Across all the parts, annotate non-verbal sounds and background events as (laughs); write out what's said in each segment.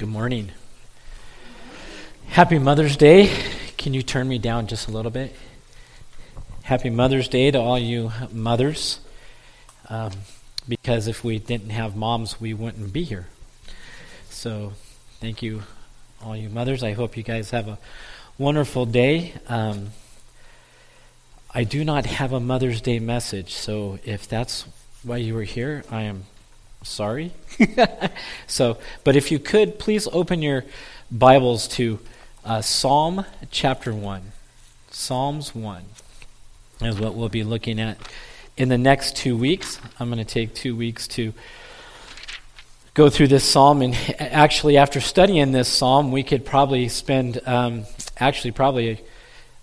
Good morning. Happy Mother's Day. Can you turn me down just a little bit? Happy Mother's Day to all you mothers. Um, because if we didn't have moms, we wouldn't be here. So, thank you, all you mothers. I hope you guys have a wonderful day. Um, I do not have a Mother's Day message, so if that's why you were here, I am sorry. (laughs) so, but if you could, please open your Bibles to uh, Psalm chapter 1. Psalms 1 is what we'll be looking at in the next two weeks. I'm going to take two weeks to go through this psalm. And (laughs) actually, after studying this psalm, we could probably spend, um, actually, probably a,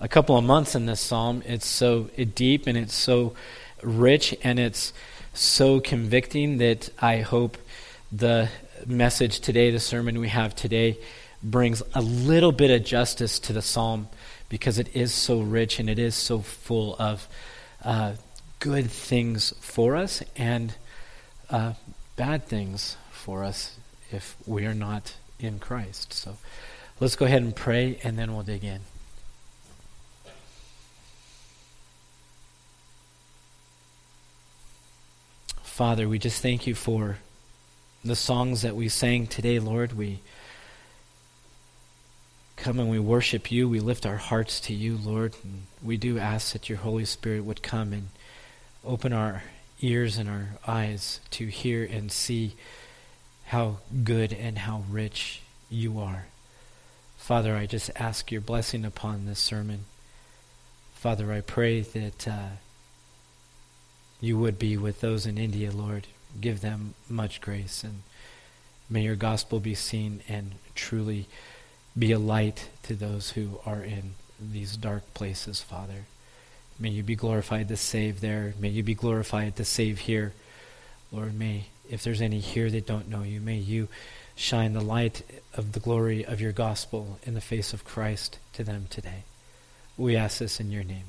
a, couple of months in this psalm. It's so deep and it's so rich and it's so convicting that I hope the message today, the sermon we have today, brings a little bit of justice to the psalm because it is so rich and it is so full of uh, good things for us and uh, bad things for us if we are not in Christ. So let's go ahead and pray and then we'll dig in. Father, we just thank you for the songs that we sang today, Lord. We come and we worship you. We lift our hearts to you, Lord. And we do ask that your Holy Spirit would come and open our ears and our eyes to hear and see how good and how rich you are. Father, I just ask your blessing upon this sermon. Father, I pray that. Uh, you would be with those in India, Lord. Give them much grace, and may your gospel be seen and truly be a light to those who are in these dark places, Father. May you be glorified to save there. May you be glorified to save here. Lord, may, if there's any here that don't know you, may you shine the light of the glory of your gospel in the face of Christ to them today. We ask this in your name.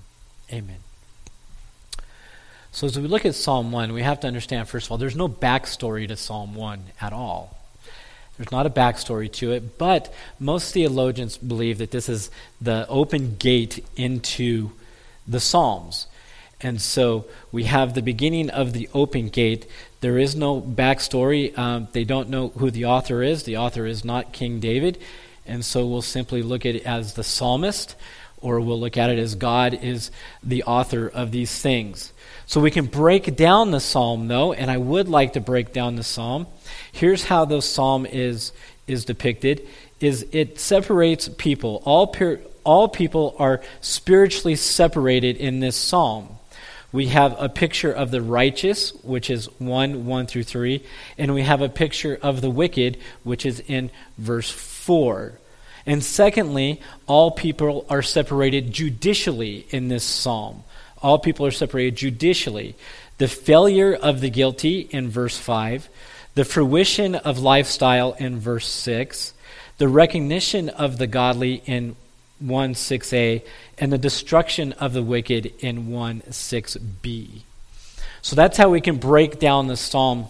Amen. So, as we look at Psalm 1, we have to understand, first of all, there's no backstory to Psalm 1 at all. There's not a backstory to it, but most theologians believe that this is the open gate into the Psalms. And so we have the beginning of the open gate. There is no backstory. Um, they don't know who the author is. The author is not King David. And so we'll simply look at it as the psalmist, or we'll look at it as God is the author of these things. So we can break down the psalm, though, and I would like to break down the psalm. Here's how the psalm is, is depicted is it separates people. All, all people are spiritually separated in this psalm. We have a picture of the righteous, which is 1, 1 through 3, and we have a picture of the wicked, which is in verse 4. And secondly, all people are separated judicially in this psalm. All people are separated judicially. The failure of the guilty in verse 5, the fruition of lifestyle in verse 6, the recognition of the godly in 1 6a, and the destruction of the wicked in 1 6b. So that's how we can break down the psalm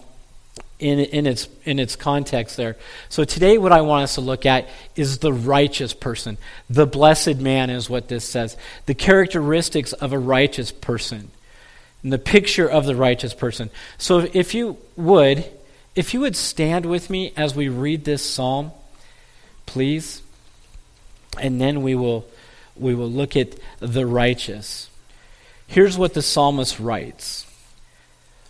in, in, its, in its context there. So today, what I want us to look at is the righteous person. The blessed man is what this says. The characteristics of a righteous person. And the picture of the righteous person. So if you would, if you would stand with me as we read this psalm, please. And then we will, we will look at the righteous. Here's what the psalmist writes.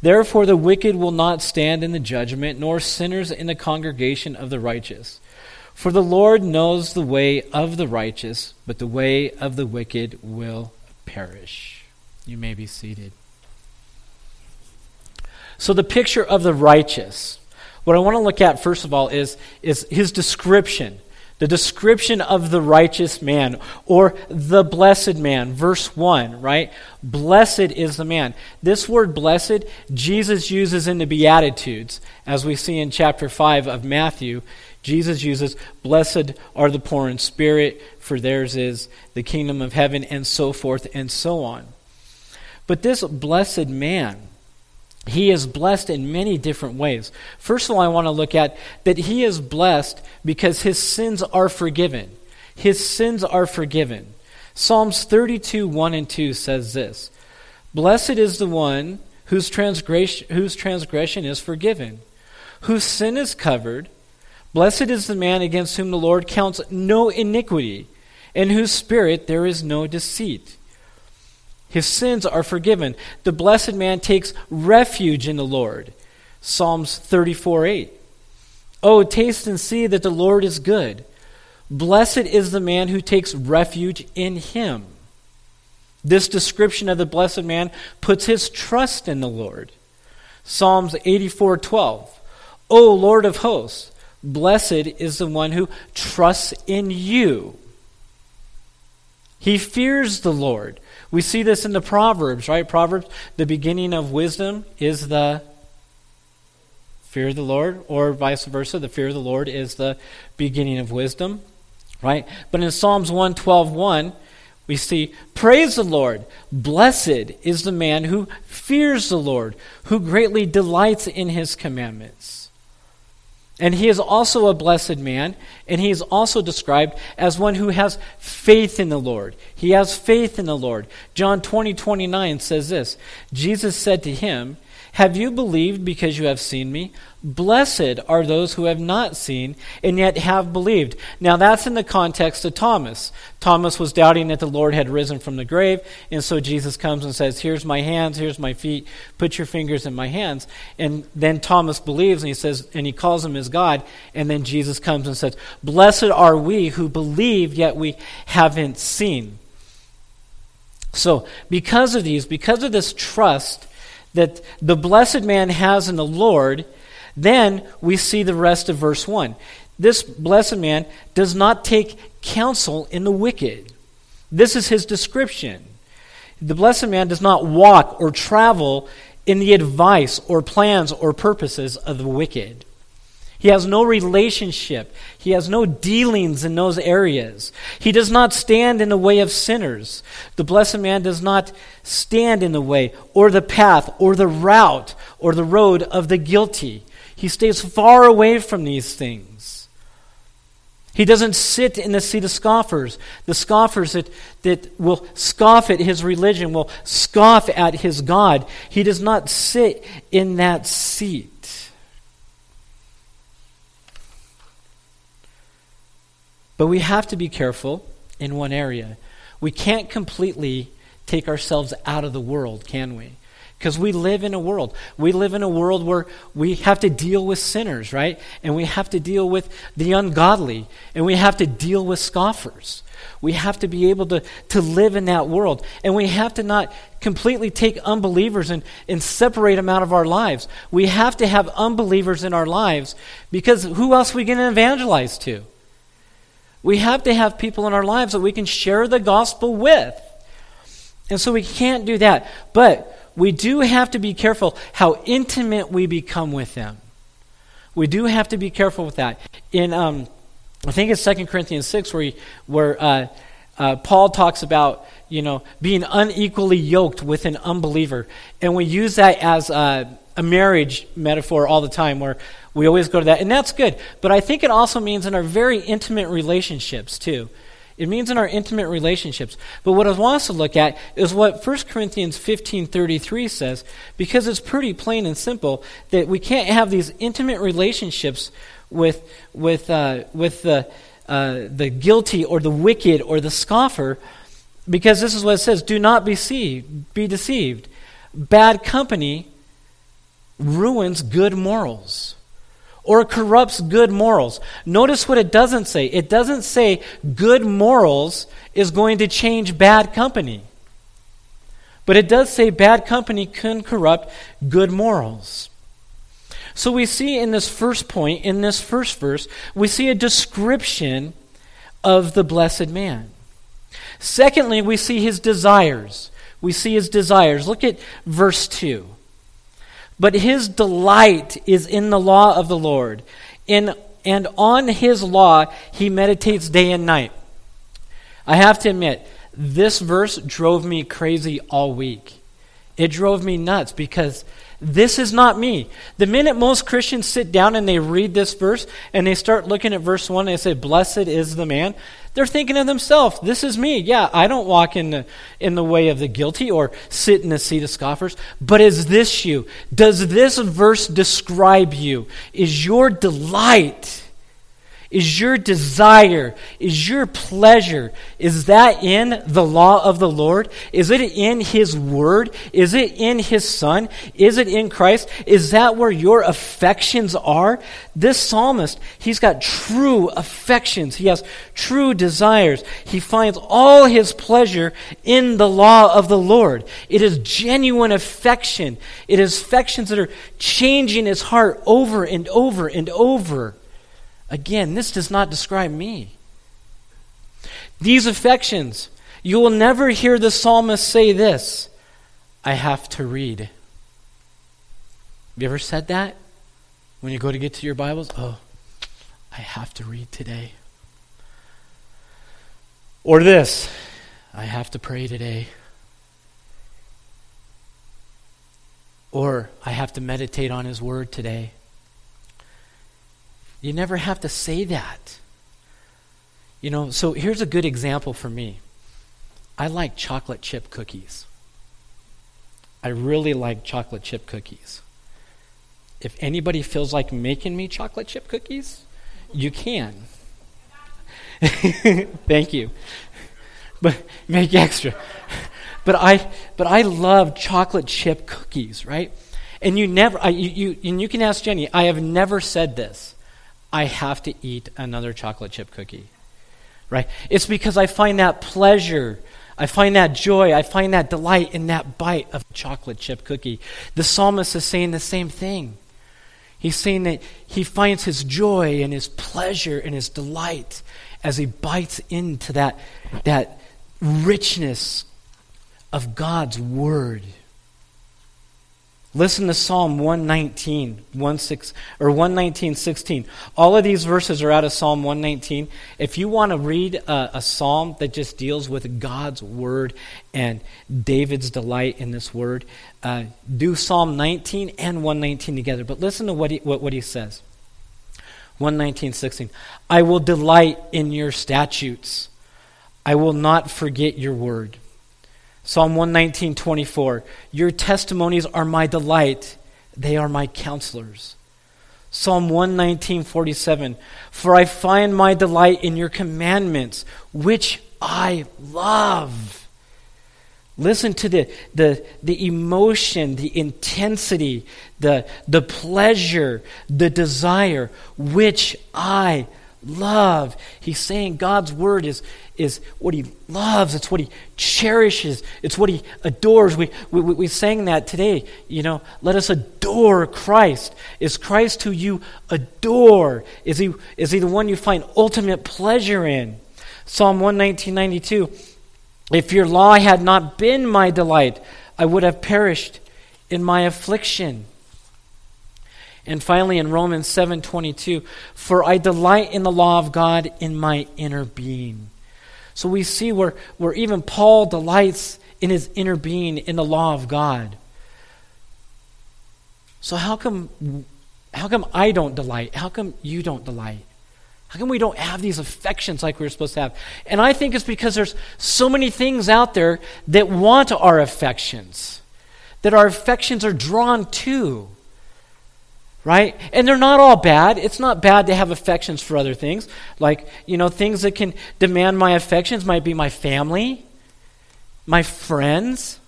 Therefore, the wicked will not stand in the judgment, nor sinners in the congregation of the righteous. For the Lord knows the way of the righteous, but the way of the wicked will perish. You may be seated. So, the picture of the righteous. What I want to look at, first of all, is, is his description. The description of the righteous man or the blessed man. Verse 1, right? Blessed is the man. This word blessed, Jesus uses in the Beatitudes, as we see in chapter 5 of Matthew. Jesus uses, Blessed are the poor in spirit, for theirs is the kingdom of heaven, and so forth and so on. But this blessed man, he is blessed in many different ways. First of all, I want to look at that he is blessed because his sins are forgiven. His sins are forgiven. Psalms 32, 1 and 2 says this Blessed is the one whose transgression, whose transgression is forgiven, whose sin is covered. Blessed is the man against whom the Lord counts no iniquity, in whose spirit there is no deceit. His sins are forgiven. The blessed man takes refuge in the Lord. Psalms 34 8. Oh, taste and see that the Lord is good. Blessed is the man who takes refuge in him. This description of the blessed man puts his trust in the Lord. Psalms 84 12. O Lord of hosts, blessed is the one who trusts in you. He fears the Lord. We see this in the Proverbs, right? Proverbs, the beginning of wisdom is the fear of the Lord, or vice versa. The fear of the Lord is the beginning of wisdom, right? But in Psalms 112 1, we see, Praise the Lord. Blessed is the man who fears the Lord, who greatly delights in his commandments. And he is also a blessed man, and he is also described as one who has faith in the Lord. He has faith in the Lord. John 20, 29 says this Jesus said to him, have you believed because you have seen me? Blessed are those who have not seen and yet have believed. Now, that's in the context of Thomas. Thomas was doubting that the Lord had risen from the grave, and so Jesus comes and says, Here's my hands, here's my feet, put your fingers in my hands. And then Thomas believes, and he says, and he calls him his God, and then Jesus comes and says, Blessed are we who believe, yet we haven't seen. So, because of these, because of this trust, that the blessed man has in the Lord, then we see the rest of verse 1. This blessed man does not take counsel in the wicked. This is his description. The blessed man does not walk or travel in the advice or plans or purposes of the wicked. He has no relationship. He has no dealings in those areas. He does not stand in the way of sinners. The blessed man does not stand in the way or the path or the route or the road of the guilty. He stays far away from these things. He doesn't sit in the seat of scoffers. The scoffers that, that will scoff at his religion, will scoff at his God. He does not sit in that seat. But we have to be careful in one area. We can't completely take ourselves out of the world, can we? Because we live in a world. We live in a world where we have to deal with sinners, right? And we have to deal with the ungodly. And we have to deal with scoffers. We have to be able to, to live in that world. And we have to not completely take unbelievers and, and separate them out of our lives. We have to have unbelievers in our lives because who else are we going to evangelize to? We have to have people in our lives that we can share the gospel with. And so we can't do that. But we do have to be careful how intimate we become with them. We do have to be careful with that. In, um, I think it's 2 Corinthians 6 where, he, where uh, uh, Paul talks about, you know, being unequally yoked with an unbeliever. And we use that as a, a marriage metaphor all the time where we always go to that, and that's good. But I think it also means in our very intimate relationships, too. It means in our intimate relationships. But what I want us to look at is what 1 Corinthians 15.33 says, because it's pretty plain and simple that we can't have these intimate relationships with, with, uh, with the, uh, the guilty or the wicked or the scoffer, because this is what it says, do not be deceived. Be deceived. Bad company ruins good morals or corrupts good morals. Notice what it doesn't say. It doesn't say good morals is going to change bad company. But it does say bad company can corrupt good morals. So we see in this first point, in this first verse, we see a description of the blessed man. Secondly, we see his desires. We see his desires. Look at verse 2. But his delight is in the law of the Lord, in, and on his law he meditates day and night. I have to admit, this verse drove me crazy all week. It drove me nuts because this is not me. The minute most Christians sit down and they read this verse and they start looking at verse 1 and they say, Blessed is the man, they're thinking of themselves, This is me. Yeah, I don't walk in the, in the way of the guilty or sit in the seat of scoffers. But is this you? Does this verse describe you? Is your delight is your desire, is your pleasure, is that in the law of the Lord? Is it in His Word? Is it in His Son? Is it in Christ? Is that where your affections are? This psalmist, he's got true affections. He has true desires. He finds all his pleasure in the law of the Lord. It is genuine affection. It is affections that are changing his heart over and over and over. Again, this does not describe me. These affections, you will never hear the psalmist say this I have to read. Have you ever said that? When you go to get to your Bibles? Oh, I have to read today. Or this I have to pray today. Or I have to meditate on His Word today. You never have to say that. You know, so here's a good example for me. I like chocolate chip cookies. I really like chocolate chip cookies. If anybody feels like making me chocolate chip cookies, you can. (laughs) Thank you. But make extra. But I but I love chocolate chip cookies, right? And you never I, you, you and you can ask Jenny, I have never said this. I have to eat another chocolate chip cookie. Right? It's because I find that pleasure, I find that joy, I find that delight in that bite of chocolate chip cookie. The psalmist is saying the same thing. He's saying that he finds his joy and his pleasure and his delight as he bites into that, that richness of God's word. Listen to Psalm 119, 16, or 119, 16. All of these verses are out of Psalm 119. If you want to read a, a, psalm that just deals with God's word and David's delight in this word, uh, do Psalm 19 and 119 together. But listen to what he, what, what he says. 119, 16. I will delight in your statutes. I will not forget your word. Psalm 119, 24. Your testimonies are my delight, they are my counselors. Psalm 119, 47. For I find my delight in your commandments, which I love. Listen to the, the, the emotion, the intensity, the, the pleasure, the desire, which I love. He's saying God's word is, is what he loves, it's what he cherishes, it's what he adores. We, we, we sang that today. You know, let us adore Christ. Is Christ who you adore? Is he, is he the one you find ultimate pleasure in? Psalm 119.92 If your law had not been my delight, I would have perished in my affliction. And finally in Romans 7:22, for I delight in the law of God in my inner being. So we see where, where even Paul delights in his inner being in the law of God. So how come how come I don't delight? How come you don't delight? How come we don't have these affections like we are supposed to have? And I think it's because there's so many things out there that want our affections, that our affections are drawn to right? And they're not all bad. It's not bad to have affections for other things. Like, you know, things that can demand my affections might be my family, my friends.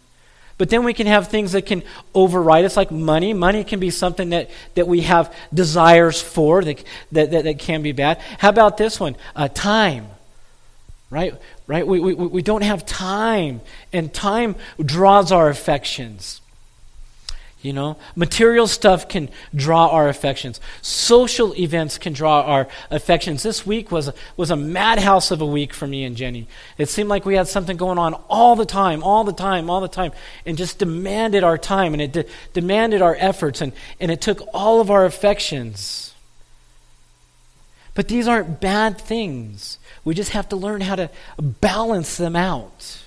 But then we can have things that can override us, like money. Money can be something that, that we have desires for that, that, that, that can be bad. How about this one? Uh, time. Right? Right? We, we, we don't have time, and time draws our affections. You know, material stuff can draw our affections. Social events can draw our affections. This week was a, was a madhouse of a week for me and Jenny. It seemed like we had something going on all the time, all the time, all the time, and just demanded our time and it de- demanded our efforts and, and it took all of our affections. But these aren't bad things. We just have to learn how to balance them out.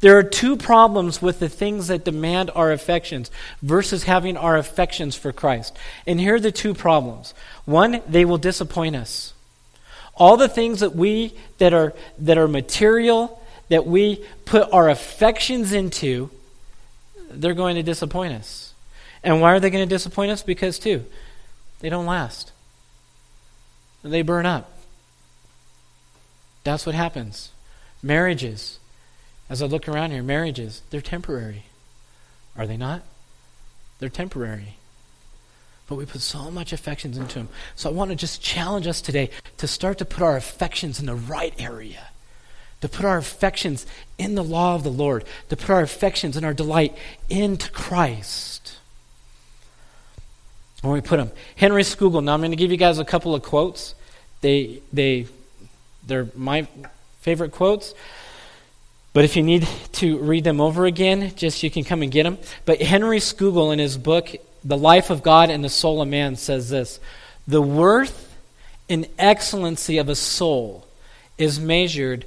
There are two problems with the things that demand our affections versus having our affections for Christ. And here are the two problems. One, they will disappoint us. All the things that we that are that are material that we put our affections into, they're going to disappoint us. And why are they going to disappoint us? Because too, they don't last. They burn up. That's what happens. Marriages as I look around here, marriages, they're temporary. Are they not? They're temporary. But we put so much affections into them. So I want to just challenge us today to start to put our affections in the right area. To put our affections in the law of the Lord. To put our affections and our delight into Christ. When we put them. Henry Scougal. Now I'm going to give you guys a couple of quotes. They, they, they're my favorite quotes. But if you need to read them over again, just you can come and get them. But Henry Scougal, in his book, The Life of God and the Soul of Man, says this The worth and excellency of a soul is measured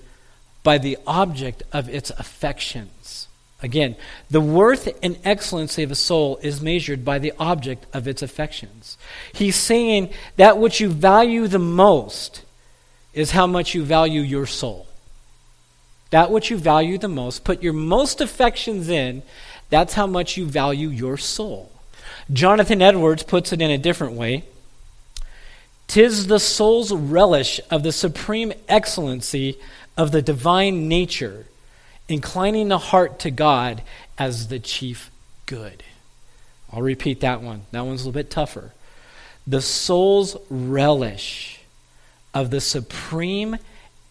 by the object of its affections. Again, the worth and excellency of a soul is measured by the object of its affections. He's saying that what you value the most is how much you value your soul that which you value the most, put your most affections in, that's how much you value your soul. Jonathan Edwards puts it in a different way. Tis the soul's relish of the supreme excellency of the divine nature, inclining the heart to God as the chief good. I'll repeat that one. That one's a little bit tougher. The soul's relish of the supreme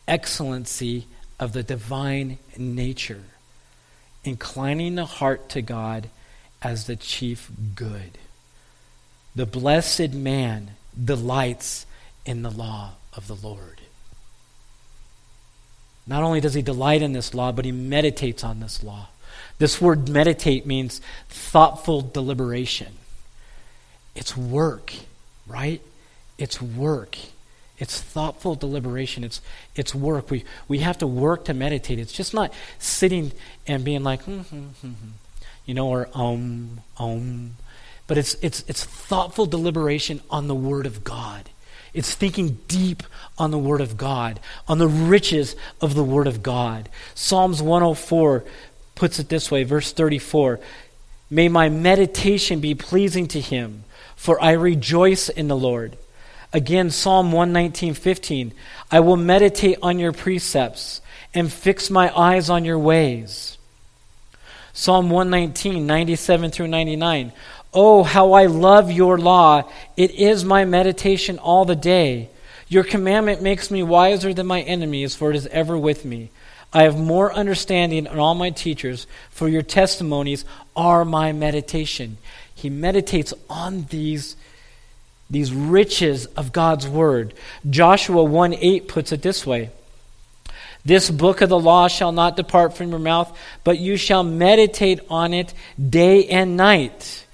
excellency of the divine nature, inclining the heart to God as the chief good. The blessed man delights in the law of the Lord. Not only does he delight in this law, but he meditates on this law. This word meditate means thoughtful deliberation. It's work, right? It's work. It's thoughtful deliberation. It's, it's work. We, we have to work to meditate. It's just not sitting and being like, hmm, hmm, hmm, you know, or um, um. But it's, it's, it's thoughtful deliberation on the Word of God. It's thinking deep on the Word of God, on the riches of the Word of God. Psalms 104 puts it this way, verse 34 May my meditation be pleasing to Him, for I rejoice in the Lord. Again, Psalm 119:15, I will meditate on your precepts and fix my eyes on your ways. Psalm 119, 97 through 99. Oh, how I love your law. It is my meditation all the day. Your commandment makes me wiser than my enemies, for it is ever with me. I have more understanding than all my teachers, for your testimonies are my meditation. He meditates on these these riches of God's word. Joshua 1 8 puts it this way This book of the law shall not depart from your mouth, but you shall meditate on it day and night,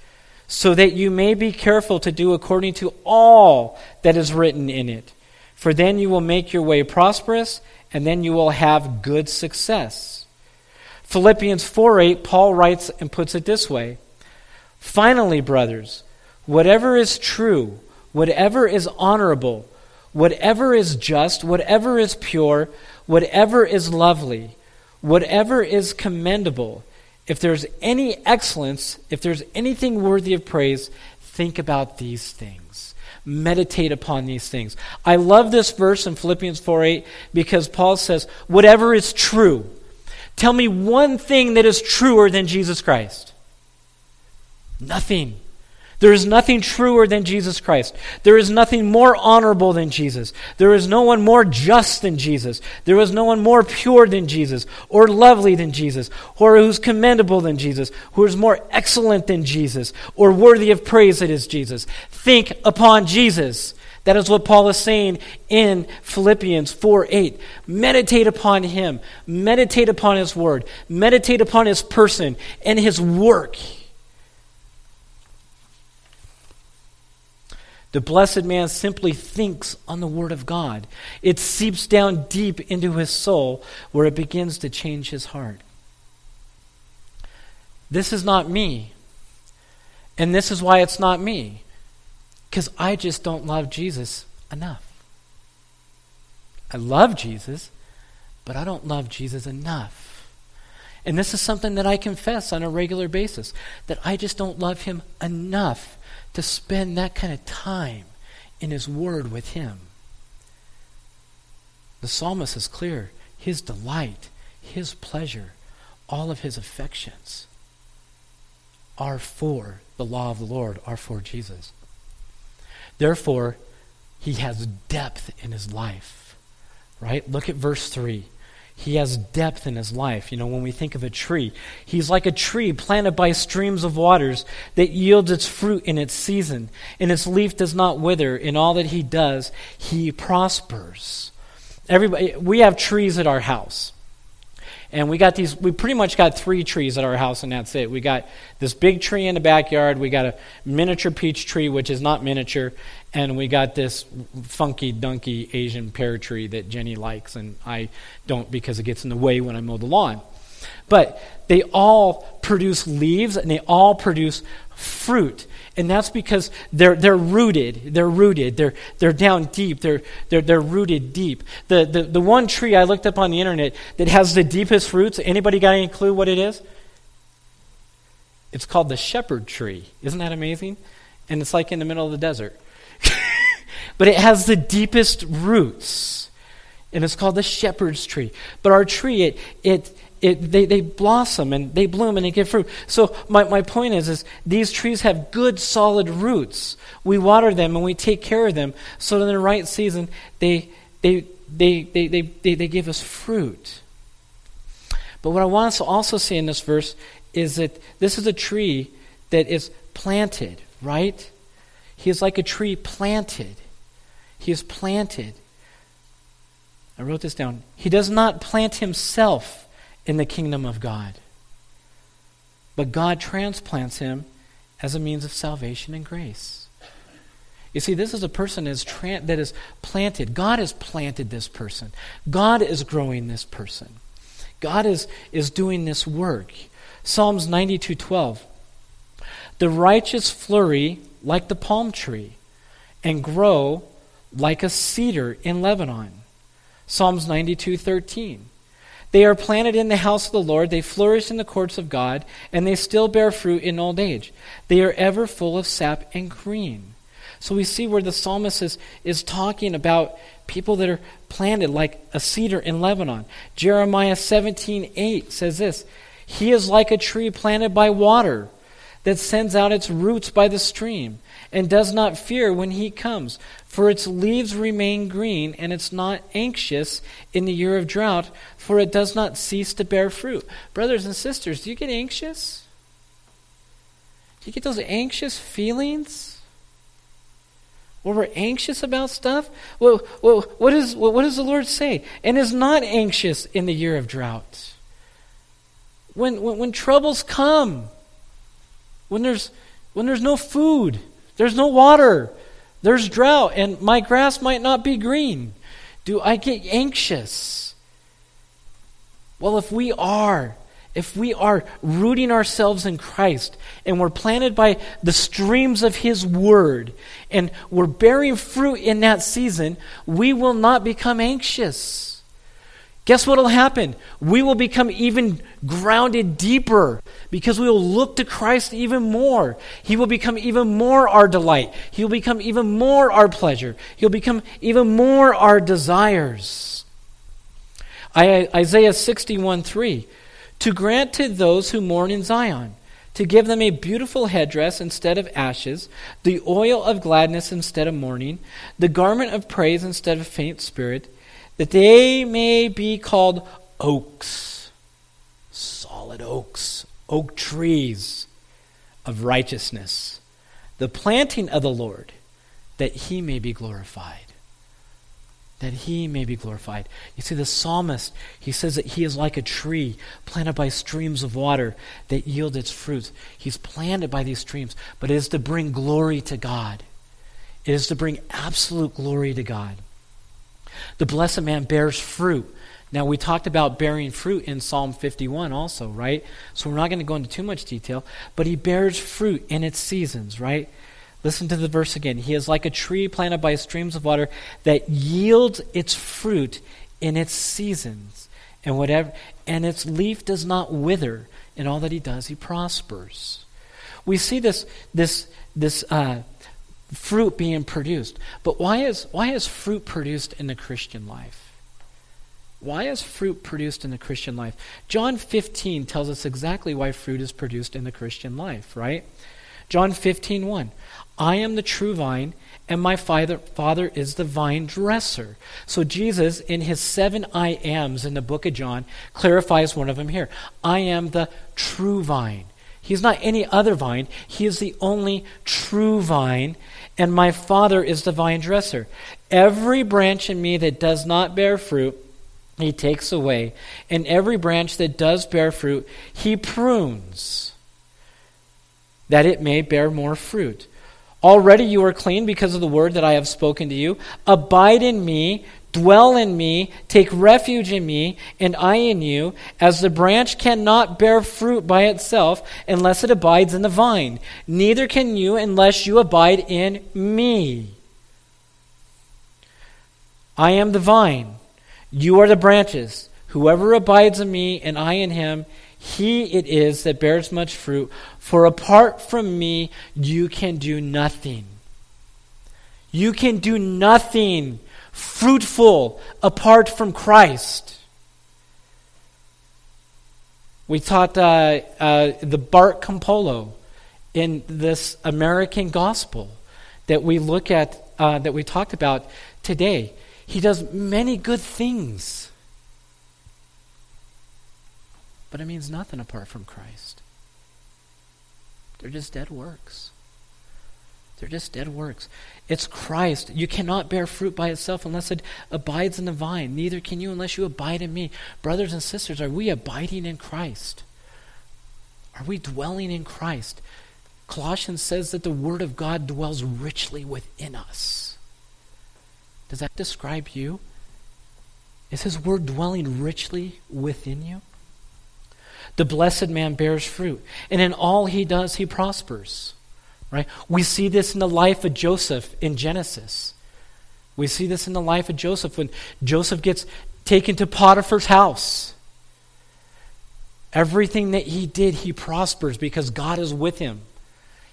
so that you may be careful to do according to all that is written in it. For then you will make your way prosperous, and then you will have good success. Philippians 4 8, Paul writes and puts it this way Finally, brothers, whatever is true, whatever is honorable, whatever is just, whatever is pure, whatever is lovely, whatever is commendable, if there's any excellence, if there's anything worthy of praise, think about these things. Meditate upon these things. I love this verse in Philippians 4 8 because Paul says, whatever is true. Tell me one thing that is truer than Jesus Christ. Nothing. There is nothing truer than Jesus Christ. There is nothing more honorable than Jesus. There is no one more just than Jesus. There is no one more pure than Jesus, or lovely than Jesus, or who's commendable than Jesus, who is more excellent than Jesus, or worthy of praise that is Jesus. Think upon Jesus. That is what Paul is saying in Philippians 4 8. Meditate upon him, meditate upon his word, meditate upon his person and his work. The blessed man simply thinks on the Word of God. It seeps down deep into his soul where it begins to change his heart. This is not me. And this is why it's not me. Because I just don't love Jesus enough. I love Jesus, but I don't love Jesus enough. And this is something that I confess on a regular basis that I just don't love him enough to spend that kind of time in His Word with Him. The psalmist is clear. His delight, His pleasure, all of His affections are for the law of the Lord, are for Jesus. Therefore, he has depth in his life. Right? Look at verse 3. He has depth in his life. You know, when we think of a tree, he's like a tree planted by streams of waters that yields its fruit in its season, and its leaf does not wither. In all that he does, he prospers. Everybody, we have trees at our house. And we got these, we pretty much got three trees at our house, and that's it. We got this big tree in the backyard. We got a miniature peach tree, which is not miniature. And we got this funky, dunky Asian pear tree that Jenny likes, and I don't because it gets in the way when I mow the lawn. But they all produce leaves, and they all produce fruit. And that's because they're, they're rooted. They're rooted. They're, they're down deep. They're, they're, they're rooted deep. The, the, the one tree I looked up on the internet that has the deepest roots, anybody got any clue what it is? It's called the shepherd tree. Isn't that amazing? And it's like in the middle of the desert. (laughs) but it has the deepest roots. And it's called the shepherd's tree. But our tree, it, it, it, they, they blossom and they bloom and they give fruit. So my, my point is, is these trees have good solid roots. We water them and we take care of them so in the right season they, they, they, they, they, they, they give us fruit. But what I want us to also see in this verse is that this is a tree that is planted, right? He is like a tree planted. He is planted. I wrote this down. He does not plant himself in the kingdom of God. But God transplants him as a means of salvation and grace. You see, this is a person that is, tra- that is planted. God has planted this person. God is growing this person. God is, is doing this work. Psalms 92:12. The righteous flourish like the palm tree and grow like a cedar in Lebanon. Psalms 92:13. They are planted in the house of the Lord, they flourish in the courts of God, and they still bear fruit in old age. They are ever full of sap and green. So we see where the psalmist is, is talking about people that are planted like a cedar in Lebanon. Jeremiah 17 8 says this He is like a tree planted by water that sends out its roots by the stream and does not fear when he comes, for its leaves remain green, and it's not anxious in the year of drought, for it does not cease to bear fruit. Brothers and sisters, do you get anxious? Do you get those anxious feelings? Where we're anxious about stuff? Well, well what, is, well, what does the Lord say? And is not anxious in the year of drought. When, when, when troubles come, when there's, when there's no food, there's no water. There's drought, and my grass might not be green. Do I get anxious? Well, if we are, if we are rooting ourselves in Christ and we're planted by the streams of His Word and we're bearing fruit in that season, we will not become anxious. Guess what will happen? We will become even grounded deeper because we will look to Christ even more. He will become even more our delight. He will become even more our pleasure. He'll become even more our desires. Isaiah 61 3 To grant to those who mourn in Zion, to give them a beautiful headdress instead of ashes, the oil of gladness instead of mourning, the garment of praise instead of faint spirit, that they may be called oaks, solid oaks, oak trees of righteousness, the planting of the Lord, that he may be glorified that he may be glorified. You see, the psalmist, he says that he is like a tree planted by streams of water that yield its fruit. He's planted by these streams, but it is to bring glory to God. It is to bring absolute glory to God. The blessed man bears fruit. Now, we talked about bearing fruit in Psalm 51 also, right? So we're not going to go into too much detail, but he bears fruit in its seasons, right? Listen to the verse again. He is like a tree planted by streams of water that yields its fruit in its seasons, and whatever and its leaf does not wither. In all that he does, he prospers. We see this this this uh, fruit being produced, but why is why is fruit produced in the Christian life? Why is fruit produced in the Christian life? John 15 tells us exactly why fruit is produced in the Christian life, right? John 15, 1. I am the true vine, and my father, father is the vine dresser. So Jesus, in his seven I ams in the book of John, clarifies one of them here. I am the true vine. He's not any other vine. He is the only true vine, and my Father is the vine dresser. Every branch in me that does not bear fruit, he takes away, and every branch that does bear fruit, he prunes, that it may bear more fruit. Already you are clean because of the word that I have spoken to you. Abide in me, dwell in me, take refuge in me, and I in you, as the branch cannot bear fruit by itself unless it abides in the vine. Neither can you unless you abide in me. I am the vine, you are the branches. Whoever abides in me and I in him, he it is that bears much fruit, for apart from me, you can do nothing. You can do nothing fruitful apart from Christ. We taught uh, uh, the Bart Campolo in this American gospel that we look at, uh, that we talked about today. He does many good things. But it means nothing apart from Christ. They're just dead works. They're just dead works. It's Christ. You cannot bear fruit by itself unless it abides in the vine. Neither can you unless you abide in me. Brothers and sisters, are we abiding in Christ? Are we dwelling in Christ? Colossians says that the Word of God dwells richly within us. Does that describe you? Is His Word dwelling richly within you? The blessed man bears fruit, and in all he does, he prospers. Right? We see this in the life of Joseph in Genesis. We see this in the life of Joseph when Joseph gets taken to Potiphar's house. Everything that he did, he prospers because God is with him.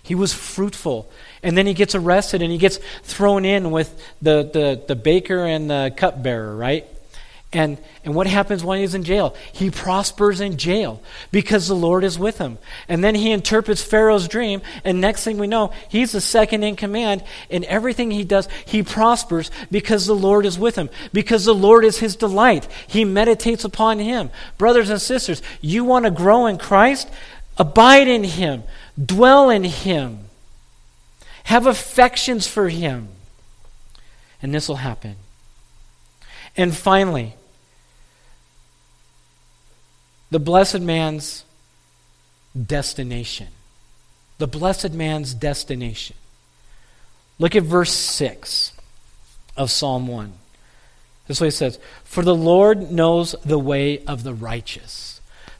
He was fruitful. And then he gets arrested and he gets thrown in with the, the, the baker and the cupbearer, right? And, and what happens when he's in jail? He prospers in jail because the Lord is with him. And then he interprets Pharaoh's dream, and next thing we know, he's the second in command. And everything he does, he prospers because the Lord is with him, because the Lord is his delight. He meditates upon him. Brothers and sisters, you want to grow in Christ? Abide in him, dwell in him, have affections for him. And this will happen. And finally, the blessed man's destination. The blessed man's destination. Look at verse 6 of Psalm 1. This way it says For the Lord knows the way of the righteous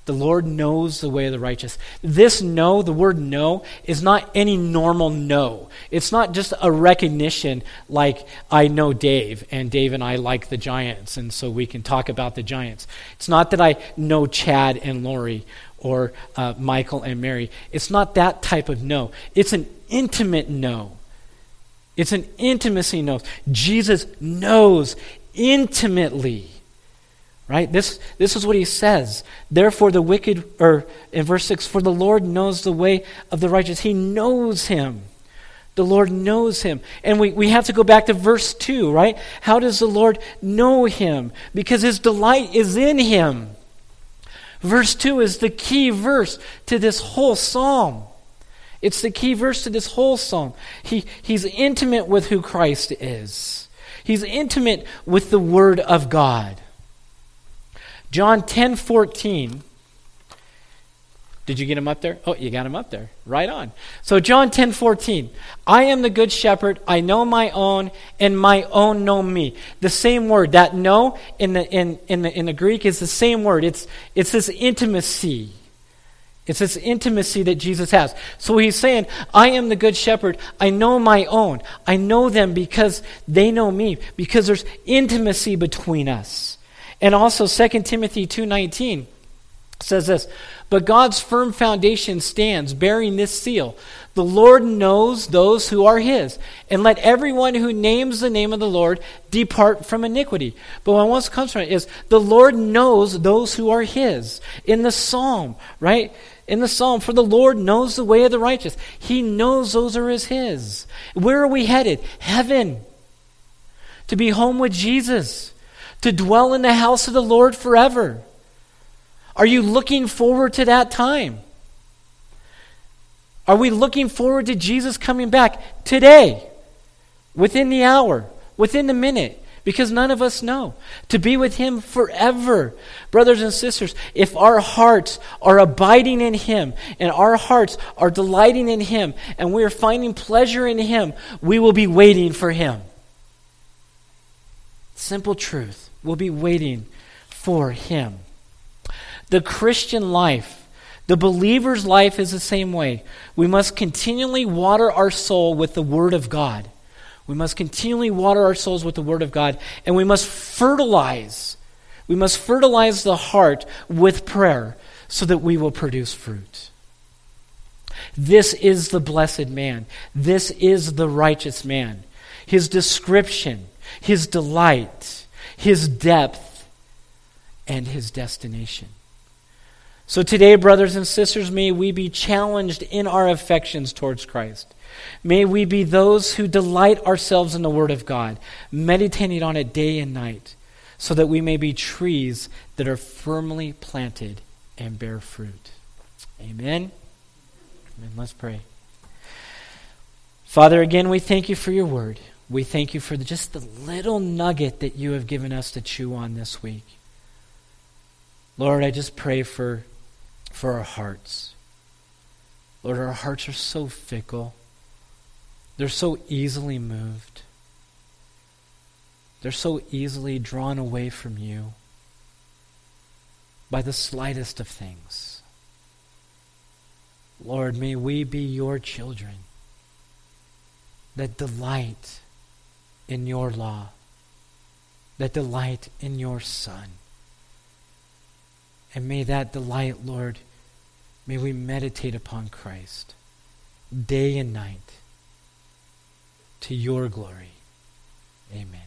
the Lord knows the way of the righteous. This know, the word know, is not any normal know. It's not just a recognition like I know Dave, and Dave and I like the Giants, and so we can talk about the Giants. It's not that I know Chad and Lori or uh, Michael and Mary. It's not that type of know. It's an intimate know. It's an intimacy know. Jesus knows intimately Right? This, this is what he says. Therefore, the wicked, or in verse 6, for the Lord knows the way of the righteous. He knows him. The Lord knows him. And we, we have to go back to verse 2, right? How does the Lord know him? Because his delight is in him. Verse 2 is the key verse to this whole psalm. It's the key verse to this whole psalm. He, he's intimate with who Christ is, he's intimate with the Word of God. John 10 14. Did you get him up there? Oh, you got him up there. Right on. So John 10 14. I am the good shepherd. I know my own, and my own know me. The same word. That know in the in, in the in the Greek is the same word. It's it's this intimacy. It's this intimacy that Jesus has. So he's saying, I am the good shepherd. I know my own. I know them because they know me, because there's intimacy between us. And also 2 Timothy 2:19 says this, "But God's firm foundation stands bearing this seal: The Lord knows those who are his, and let everyone who names the name of the Lord depart from iniquity." But what wants comes from it is the Lord knows those who are his. In the psalm, right? In the psalm, for the Lord knows the way of the righteous. He knows those are his. his. Where are we headed? Heaven. To be home with Jesus to dwell in the house of the Lord forever? Are you looking forward to that time? Are we looking forward to Jesus coming back today, within the hour, within the minute? Because none of us know. To be with Him forever. Brothers and sisters, if our hearts are abiding in Him and our hearts are delighting in Him and we are finding pleasure in Him, we will be waiting for Him. Simple truth. We'll be waiting for Him. The Christian life, the believer's life is the same way. We must continually water our soul with the Word of God. We must continually water our souls with the Word of God, and we must fertilize. We must fertilize the heart with prayer so that we will produce fruit. This is the blessed man. This is the righteous man. His description, his delight, his depth, and his destination. So today, brothers and sisters, may we be challenged in our affections towards Christ. May we be those who delight ourselves in the Word of God, meditating on it day and night, so that we may be trees that are firmly planted and bear fruit. Amen. Amen. Let's pray. Father, again, we thank you for your Word. We thank you for just the little nugget that you have given us to chew on this week. Lord, I just pray for, for our hearts. Lord, our hearts are so fickle. They're so easily moved. They're so easily drawn away from you by the slightest of things. Lord, may we be your children that delight in your law, that delight in your Son. And may that delight, Lord, may we meditate upon Christ day and night to your glory. Amen.